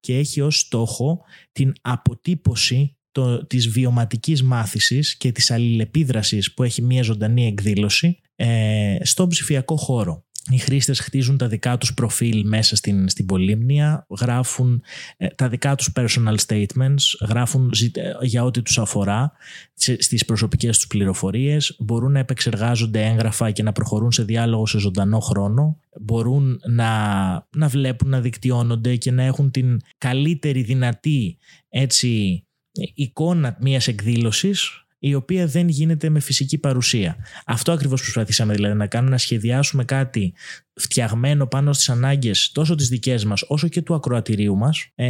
και έχει ως στόχο την αποτύπωση το, της βιωματικής μάθησης και της αλληλεπίδρασης που έχει μια ζωντανή εκδήλωση ε, στον ψηφιακό χώρο οι χρήστες χτίζουν τα δικά τους προφίλ μέσα στην, στην πολύμνια, γράφουν ε, τα δικά τους personal statements, γράφουν ε, για ό,τι τους αφορά στις προσωπικές τους πληροφορίες, μπορούν να επεξεργάζονται έγγραφα και να προχωρούν σε διάλογο σε ζωντανό χρόνο, μπορούν να, να βλέπουν, να δικτυώνονται και να έχουν την καλύτερη δυνατή έτσι, εικόνα μιας εκδήλωσης η οποία δεν γίνεται με φυσική παρουσία. Αυτό ακριβώς προσπαθήσαμε δηλαδή να κάνουμε, να σχεδιάσουμε κάτι φτιαγμένο πάνω στις ανάγκες τόσο τις δικές μας όσο και του ακροατηρίου μας ε,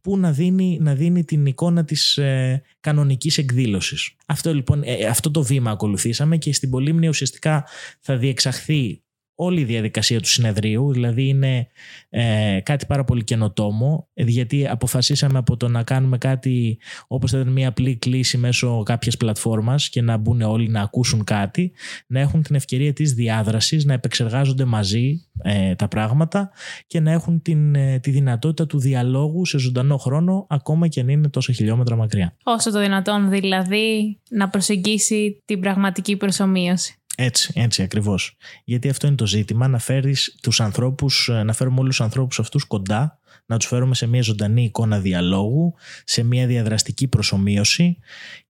που να δίνει, να δίνει την εικόνα της ε, κανονικής εκδήλωσης. Αυτό λοιπόν, ε, αυτό το βήμα ακολουθήσαμε και στην Πολύμνη ουσιαστικά θα διεξαχθεί όλη η διαδικασία του συνεδρίου, δηλαδή είναι ε, κάτι πάρα πολύ καινοτόμο, γιατί αποφασίσαμε από το να κάνουμε κάτι όπως θα ήταν μια απλή κλίση μέσω κάποιας πλατφόρμας και να μπουν όλοι να ακούσουν κάτι, να έχουν την ευκαιρία της διάδρασης, να επεξεργάζονται μαζί ε, τα πράγματα και να έχουν την, ε, τη δυνατότητα του διαλόγου σε ζωντανό χρόνο, ακόμα και αν είναι τόσο χιλιόμετρα μακριά. Όσο το δυνατόν δηλαδή να προσεγγίσει την πραγματική προσωμείωση. Έτσι, έτσι ακριβώς. Γιατί αυτό είναι το ζήτημα, να φέρεις τους ανθρώπους, να φέρουμε όλους τους ανθρώπους αυτούς κοντά, να τους φέρουμε σε μια ζωντανή εικόνα διαλόγου, σε μια διαδραστική προσωμείωση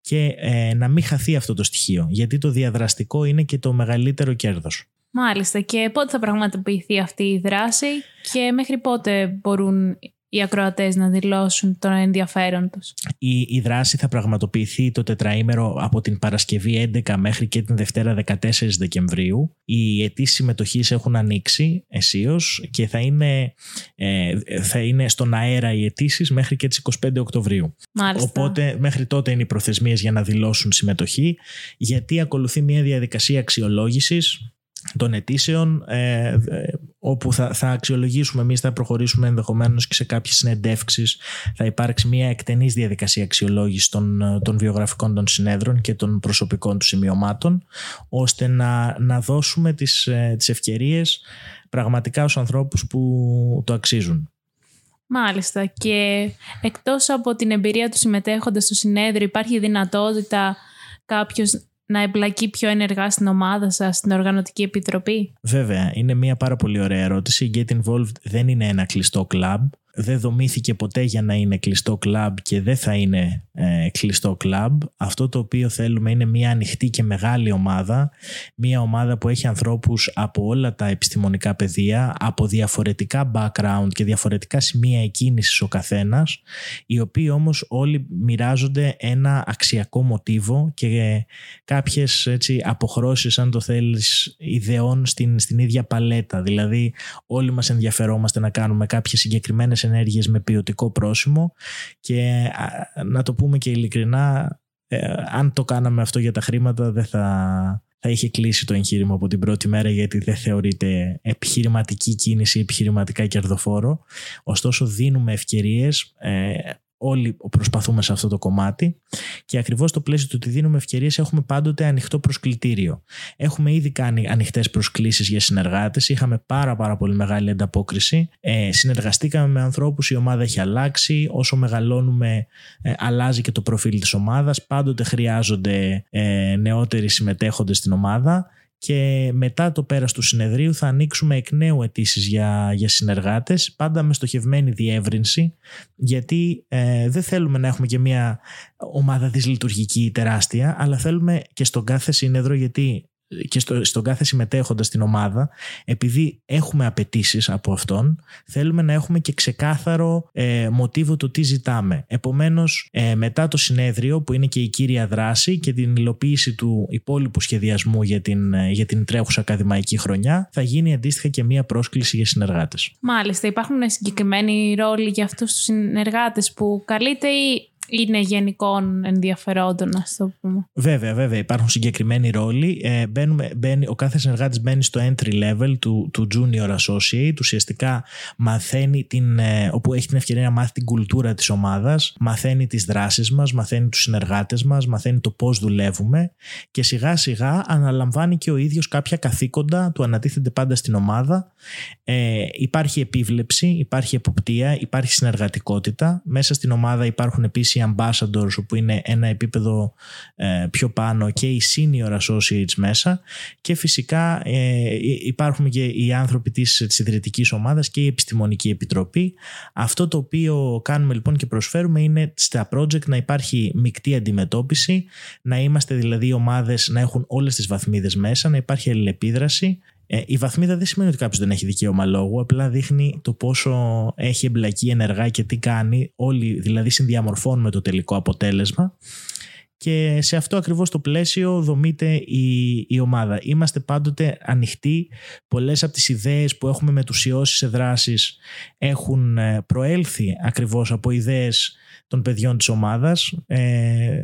και ε, να μην χαθεί αυτό το στοιχείο. Γιατί το διαδραστικό είναι και το μεγαλύτερο κέρδος. Μάλιστα. Και πότε θα πραγματοποιηθεί αυτή η δράση και μέχρι πότε μπορούν οι ακροατές να δηλώσουν τον ενδιαφέρον τους. Η, η δράση θα πραγματοποιηθεί το τετραήμερο από την Παρασκευή 11 μέχρι και την Δευτέρα 14 Δεκεμβρίου. Οι αιτήσεις συμμετοχής έχουν ανοίξει αισίω και θα είναι, ε, θα είναι στον αέρα οι αιτήσεις μέχρι και τις 25 Οκτωβρίου. Μάλιστα. Οπότε μέχρι τότε είναι οι προθεσμίες για να δηλώσουν συμμετοχή γιατί ακολουθεί μια διαδικασία αξιολόγησης των αιτήσεων ε, όπου θα, θα αξιολογήσουμε εμείς θα προχωρήσουμε ενδεχομένως και σε κάποιες συνεντεύξεις θα υπάρξει μια εκτενής διαδικασία αξιολόγησης των, των βιογραφικών των συνέδρων και των προσωπικών του σημειωμάτων ώστε να, να δώσουμε τις, ε, τις ευκαιρίες πραγματικά στους ανθρώπους που το αξίζουν. Μάλιστα. Και εκτός από την εμπειρία του συμμετέχοντας στο συνέδριο, υπάρχει δυνατότητα κάποιος να εμπλακεί πιο ενεργά στην ομάδα σας, στην Οργανωτική Επιτροπή; Βέβαια, είναι μια πάρα πολύ ωραία ερώτηση. Η Get Involved δεν είναι ένα κλειστό κλαμπ δεν δομήθηκε ποτέ για να είναι κλειστό κλαμπ και δεν θα είναι ε, κλειστό κλαμπ. Αυτό το οποίο θέλουμε είναι μια ανοιχτή και μεγάλη ομάδα, μια ομάδα που έχει ανθρώπους από όλα τα επιστημονικά πεδία, από διαφορετικά background και διαφορετικά σημεία εκκίνησης ο καθένας, οι οποίοι όμως όλοι μοιράζονται ένα αξιακό μοτίβο και κάποιες έτσι, αποχρώσεις, αν το θέλεις, ιδεών στην, στην ίδια παλέτα. Δηλαδή όλοι μας ενδιαφερόμαστε να κάνουμε κάποιες συγκεκριμένες ενέργειες με ποιοτικό πρόσημο και να το πούμε και ειλικρινά ε, αν το κάναμε αυτό για τα χρήματα δεν θα, θα είχε κλείσει το εγχείρημα από την πρώτη μέρα γιατί δεν θεωρείται επιχειρηματική κίνηση ή επιχειρηματικά κερδοφόρο. Ωστόσο δίνουμε ευκαιρίες ε, όλοι προσπαθούμε σε αυτό το κομμάτι και ακριβώς στο πλαίσιο του ότι δίνουμε ευκαιρίες έχουμε πάντοτε ανοιχτό προσκλητήριο. Έχουμε ήδη κάνει ανοιχτές προσκλήσεις για συνεργάτες, είχαμε πάρα πάρα πολύ μεγάλη ανταπόκριση, ε, συνεργαστήκαμε με ανθρώπους, η ομάδα έχει αλλάξει, όσο μεγαλώνουμε ε, αλλάζει και το προφίλ της ομάδας, πάντοτε χρειάζονται ε, νεότεροι συμμετέχοντες στην ομάδα και μετά το πέρας του συνεδρίου θα ανοίξουμε εκ νέου αιτήσεις για, για συνεργάτες, πάντα με στοχευμένη διεύρυνση, γιατί ε, δεν θέλουμε να έχουμε και μια ομάδα δυσλειτουργική τεράστια, αλλά θέλουμε και στον κάθε σύνεδρο, γιατί και στο, στον κάθε συμμετέχοντα στην ομάδα, επειδή έχουμε απαιτήσεις από αυτόν, θέλουμε να έχουμε και ξεκάθαρο ε, μοτίβο το τι ζητάμε. Επομένως, ε, μετά το συνέδριο, που είναι και η κύρια δράση και την υλοποίηση του υπόλοιπου σχεδιασμού για την, ε, για την τρέχουσα ακαδημαϊκή χρονιά, θα γίνει αντίστοιχα και μία πρόσκληση για συνεργάτες. Μάλιστα, υπάρχουν συγκεκριμένοι ρόλοι για αυτούς τους συνεργάτες που καλείται ή είναι γενικών ενδιαφερόντων, ας το πούμε. Βέβαια, βέβαια. Υπάρχουν συγκεκριμένοι ρόλοι. Ε, μπαίνουμε, μπαίνει, ο κάθε συνεργάτης μπαίνει στο entry level του, του junior associate. Ουσιαστικά μαθαίνει την, ε, όπου έχει την ευκαιρία να μάθει την κουλτούρα της ομάδας, μαθαίνει τις δράσεις μας, μαθαίνει τους συνεργάτες μας, μαθαίνει το πώς δουλεύουμε και σιγά σιγά αναλαμβάνει και ο ίδιος κάποια καθήκοντα, του ανατίθεται πάντα στην ομάδα. Ε, υπάρχει επίβλεψη, υπάρχει εποπτεία, υπάρχει συνεργατικότητα. Μέσα στην ομάδα υπάρχουν επίσης ambassadors όπου είναι ένα επίπεδο ε, πιο πάνω και οι senior associates μέσα και φυσικά ε, υπάρχουν και οι άνθρωποι της, της ιδρυτικής ομάδας και η επιστημονική επιτροπή. Αυτό το οποίο κάνουμε λοιπόν και προσφέρουμε είναι στα project να υπάρχει μεικτή αντιμετώπιση, να είμαστε δηλαδή οι ομάδες να έχουν όλες τις βαθμίδες μέσα, να υπάρχει αλληλεπίδραση ε, η βαθμίδα δεν σημαίνει ότι κάποιος δεν έχει δικαίωμα λόγου, απλά δείχνει το πόσο έχει εμπλακεί ενεργά και τι κάνει. Όλοι δηλαδή συνδιαμορφώνουμε το τελικό αποτέλεσμα. Και σε αυτό ακριβώς το πλαίσιο δομείται η, η ομάδα. Είμαστε πάντοτε ανοιχτοί. Πολλές από τις ιδέες που έχουμε μετουσιώσει σε δράσεις έχουν ε, προέλθει ακριβώς από ιδέες των παιδιών της ομάδας. Ε,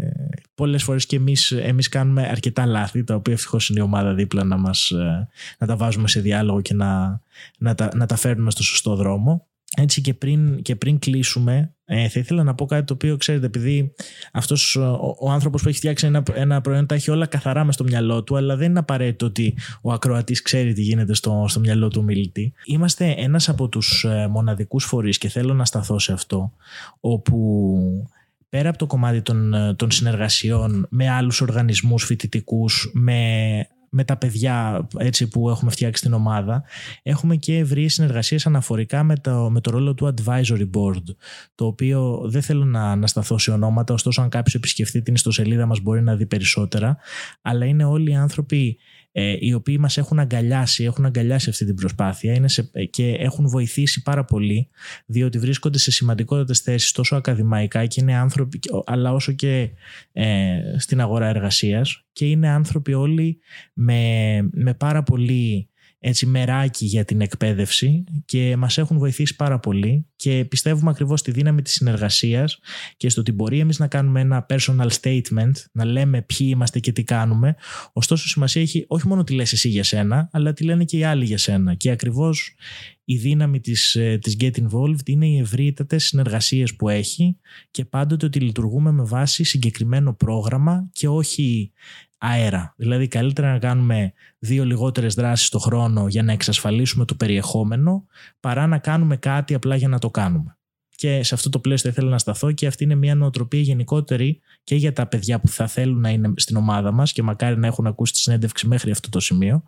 πολλές φορές και εμείς, εμείς κάνουμε αρκετά λάθη, τα οποία ευτυχώς είναι η ομάδα δίπλα να, μας, ε, να τα βάζουμε σε διάλογο και να, να, τα, να τα φέρνουμε στο σωστό δρόμο. Έτσι και πριν, και πριν κλείσουμε, ε, θα ήθελα να πω κάτι το οποίο ξέρετε, επειδή αυτός ο, ο άνθρωπος που έχει φτιάξει ένα, ένα προϊόν τα έχει όλα καθαρά μες στο μυαλό του, αλλά δεν είναι απαραίτητο ότι ο ακροατής ξέρει τι γίνεται στο, στο μυαλό του μιλητή. Είμαστε ένας από τους ε, μοναδικούς φορείς και θέλω να σταθώ σε αυτό, όπου πέρα από το κομμάτι των, ε, των συνεργασιών με άλλους οργανισμούς φοιτητικούς, με με τα παιδιά έτσι, που έχουμε φτιάξει την ομάδα, έχουμε και ευρείες συνεργασίες αναφορικά με το, με το ρόλο του Advisory Board, το οποίο δεν θέλω να ανασταθώ σε ονόματα, ωστόσο αν κάποιος επισκεφτεί την ιστοσελίδα μας μπορεί να δει περισσότερα, αλλά είναι όλοι οι άνθρωποι ε, οι οποίοι μας έχουν αγκαλιάσει, έχουν αγκαλιάσει αυτή την προσπάθεια είναι σε, και έχουν βοηθήσει πάρα πολύ διότι βρίσκονται σε σημαντικότερες θέσεις τόσο ακαδημαϊκά και είναι άνθρωποι αλλά όσο και ε, στην αγορά εργασίας και είναι άνθρωποι όλοι με, με πάρα πολύ έτσι μεράκι για την εκπαίδευση και μας έχουν βοηθήσει πάρα πολύ και πιστεύουμε ακριβώς στη δύναμη της συνεργασίας και στο ότι μπορεί εμείς να κάνουμε ένα personal statement, να λέμε ποιοι είμαστε και τι κάνουμε, ωστόσο σημασία έχει όχι μόνο τι λες εσύ για σένα, αλλά τι λένε και οι άλλοι για σένα. Και ακριβώς η δύναμη της, ε, της Get Involved είναι οι ευρύτατες συνεργασίες που έχει και πάντοτε ότι λειτουργούμε με βάση συγκεκριμένο πρόγραμμα και όχι αέρα. Δηλαδή καλύτερα να κάνουμε δύο λιγότερες δράσεις το χρόνο για να εξασφαλίσουμε το περιεχόμενο παρά να κάνουμε κάτι απλά για να το κάνουμε. και σε αυτό το πλαίσιο ήθελα να σταθώ και αυτή είναι μια νοοτροπία γενικότερη και για τα παιδιά που θα θέλουν να είναι στην ομάδα μας και μακάρι να έχουν ακούσει τη συνέντευξη μέχρι αυτό το σημείο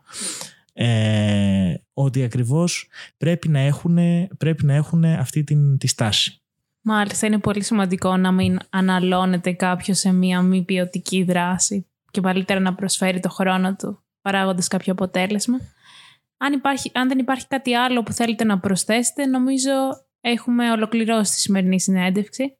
ε, ότι ακριβώς πρέπει να έχουν, πρέπει να έχουν αυτή την, τη στάση. Μάλιστα, είναι πολύ σημαντικό να μην αναλώνεται κάποιος σε μία μη ποιοτική δράση και καλύτερα να προσφέρει το χρόνο του παράγοντας κάποιο αποτέλεσμα. Αν, υπάρχει, αν δεν υπάρχει κάτι άλλο που θέλετε να προσθέσετε, νομίζω έχουμε ολοκληρώσει τη σημερινή συνέντευξη.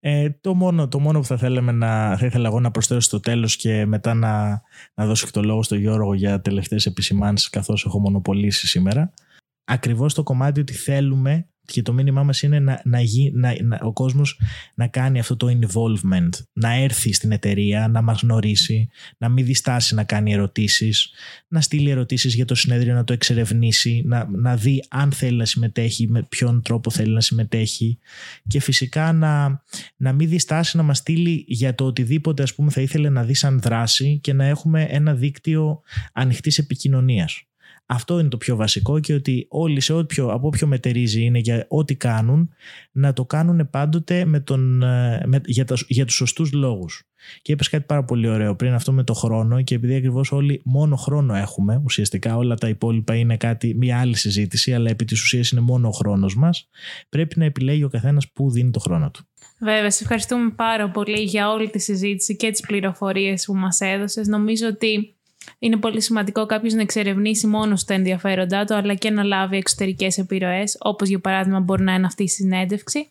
Ε, το, μόνο, το μόνο που θα, θέλαμε να, θα ήθελα εγώ να προσθέσω στο τέλος και μετά να, να δώσω και το λόγο στον Γιώργο για τελευταίες επισημάνσεις καθώς έχω μονοπολίσει σήμερα. Ακριβώς το κομμάτι ότι θέλουμε και το μήνυμά μας είναι να, να, να, να, ο κόσμος να κάνει αυτό το involvement, να έρθει στην εταιρεία, να μας γνωρίσει, να μην διστάσει να κάνει ερωτήσεις, να στείλει ερωτήσεις για το συνέδριο, να το εξερευνήσει, να, να δει αν θέλει να συμμετέχει, με ποιον τρόπο θέλει να συμμετέχει και φυσικά να, να μην διστάσει να μας στείλει για το οτιδήποτε ας πούμε θα ήθελε να δει σαν δράση και να έχουμε ένα δίκτυο ανοιχτής επικοινωνίας. Αυτό είναι το πιο βασικό και ότι όλοι σε όποιο, από όποιο μετερίζει είναι για ό,τι κάνουν να το κάνουν πάντοτε με τον, ε, με, για, τα, για τους σωστούς λόγους. Και είπες κάτι πάρα πολύ ωραίο πριν αυτό με το χρόνο και επειδή ακριβώς όλοι μόνο χρόνο έχουμε, ουσιαστικά όλα τα υπόλοιπα είναι κάτι, μια άλλη συζήτηση, αλλά επί της ουσίας είναι μόνο ο χρόνος μας, πρέπει να επιλέγει ο καθένας που δίνει το χρόνο του. Βέβαια, σε ευχαριστούμε πάρα πολύ για όλη τη συζήτηση και τις πληροφορίες που μας έδωσες. Νομίζω ότι είναι πολύ σημαντικό κάποιος να εξερευνήσει μόνος τα ενδιαφέροντά του, αλλά και να λάβει εξωτερικές επιρροές, όπως για παράδειγμα μπορεί να είναι αυτή η συνέντευξη.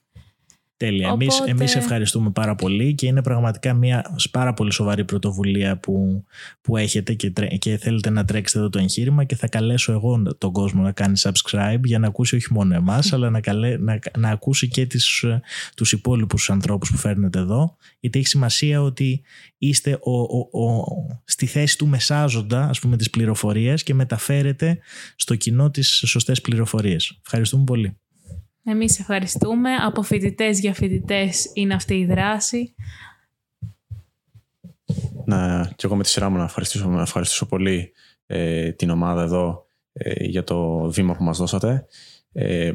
Τέλεια. Οπότε... Εμείς, εμείς ευχαριστούμε πάρα πολύ και είναι πραγματικά μια πάρα πολύ σοβαρή πρωτοβουλία που, που έχετε και, και θέλετε να τρέξετε εδώ το εγχείρημα και θα καλέσω εγώ τον κόσμο να κάνει subscribe για να ακούσει όχι μόνο εμάς αλλά να, καλέ, να, να ακούσει και τις, τους υπόλοιπους ανθρώπους που φέρνετε εδώ γιατί έχει σημασία ότι είστε ο, ο, ο, στη θέση του μεσάζοντα ας πούμε τις πληροφορίες και μεταφέρετε στο κοινό τις σωστές πληροφορίες. Ευχαριστούμε πολύ. Εμείς ευχαριστούμε. Από φοιτητές για φοιτητές είναι αυτή η δράση. Να, και εγώ με τη σειρά μου να ευχαριστήσω, να ευχαριστήσω πολύ ε, την ομάδα εδώ ε, για το βήμα που μας δώσατε ε,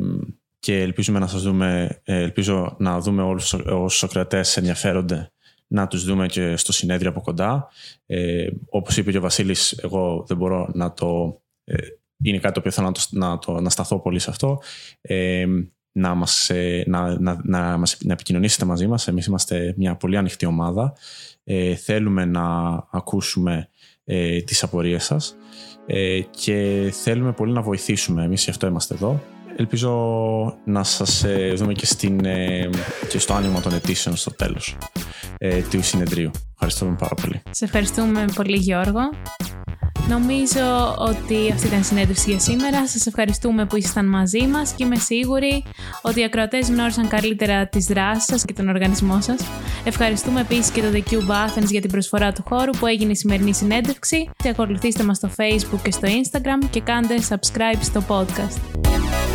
και ελπίζουμε να σας δούμε, ελπίζω να δούμε όλους όσους ακροατές ενδιαφέρονται να τους δούμε και στο συνέδριο από κοντά. Ε, όπως είπε και ο Βασίλης, εγώ δεν μπορώ να το... είναι κάτι το οποίο θέλω να, το, να, το, να σταθώ πολύ σε αυτό. Ε, να, μας, ε, να, να, να, μας, να επικοινωνήσετε μαζί μας. Εμείς είμαστε μια πολύ ανοιχτή ομάδα. Ε, θέλουμε να ακούσουμε ε, τις απορίες σας ε, και θέλουμε πολύ να βοηθήσουμε. Εμείς γι' αυτό είμαστε εδώ. Ελπίζω να σας ε, δούμε και, στην, και στο άνοιγμα των αιτήσεων στο τέλος του συνεδρίου. Ευχαριστούμε πάρα πολύ. Σε ευχαριστούμε πολύ Γιώργο. Νομίζω ότι αυτή ήταν η συνέντευξη για σήμερα. Σας ευχαριστούμε που ήσασταν μαζί μας και είμαι σίγουρη ότι οι ακροατές γνώρισαν καλύτερα τις δράσεις σας και τον οργανισμό σας. Ευχαριστούμε επίσης και το The Cube Athens για την προσφορά του χώρου που έγινε η σημερινή συνέντευξη. Ακολουθήστε μας στο Facebook και στο Instagram και κάντε subscribe στο podcast.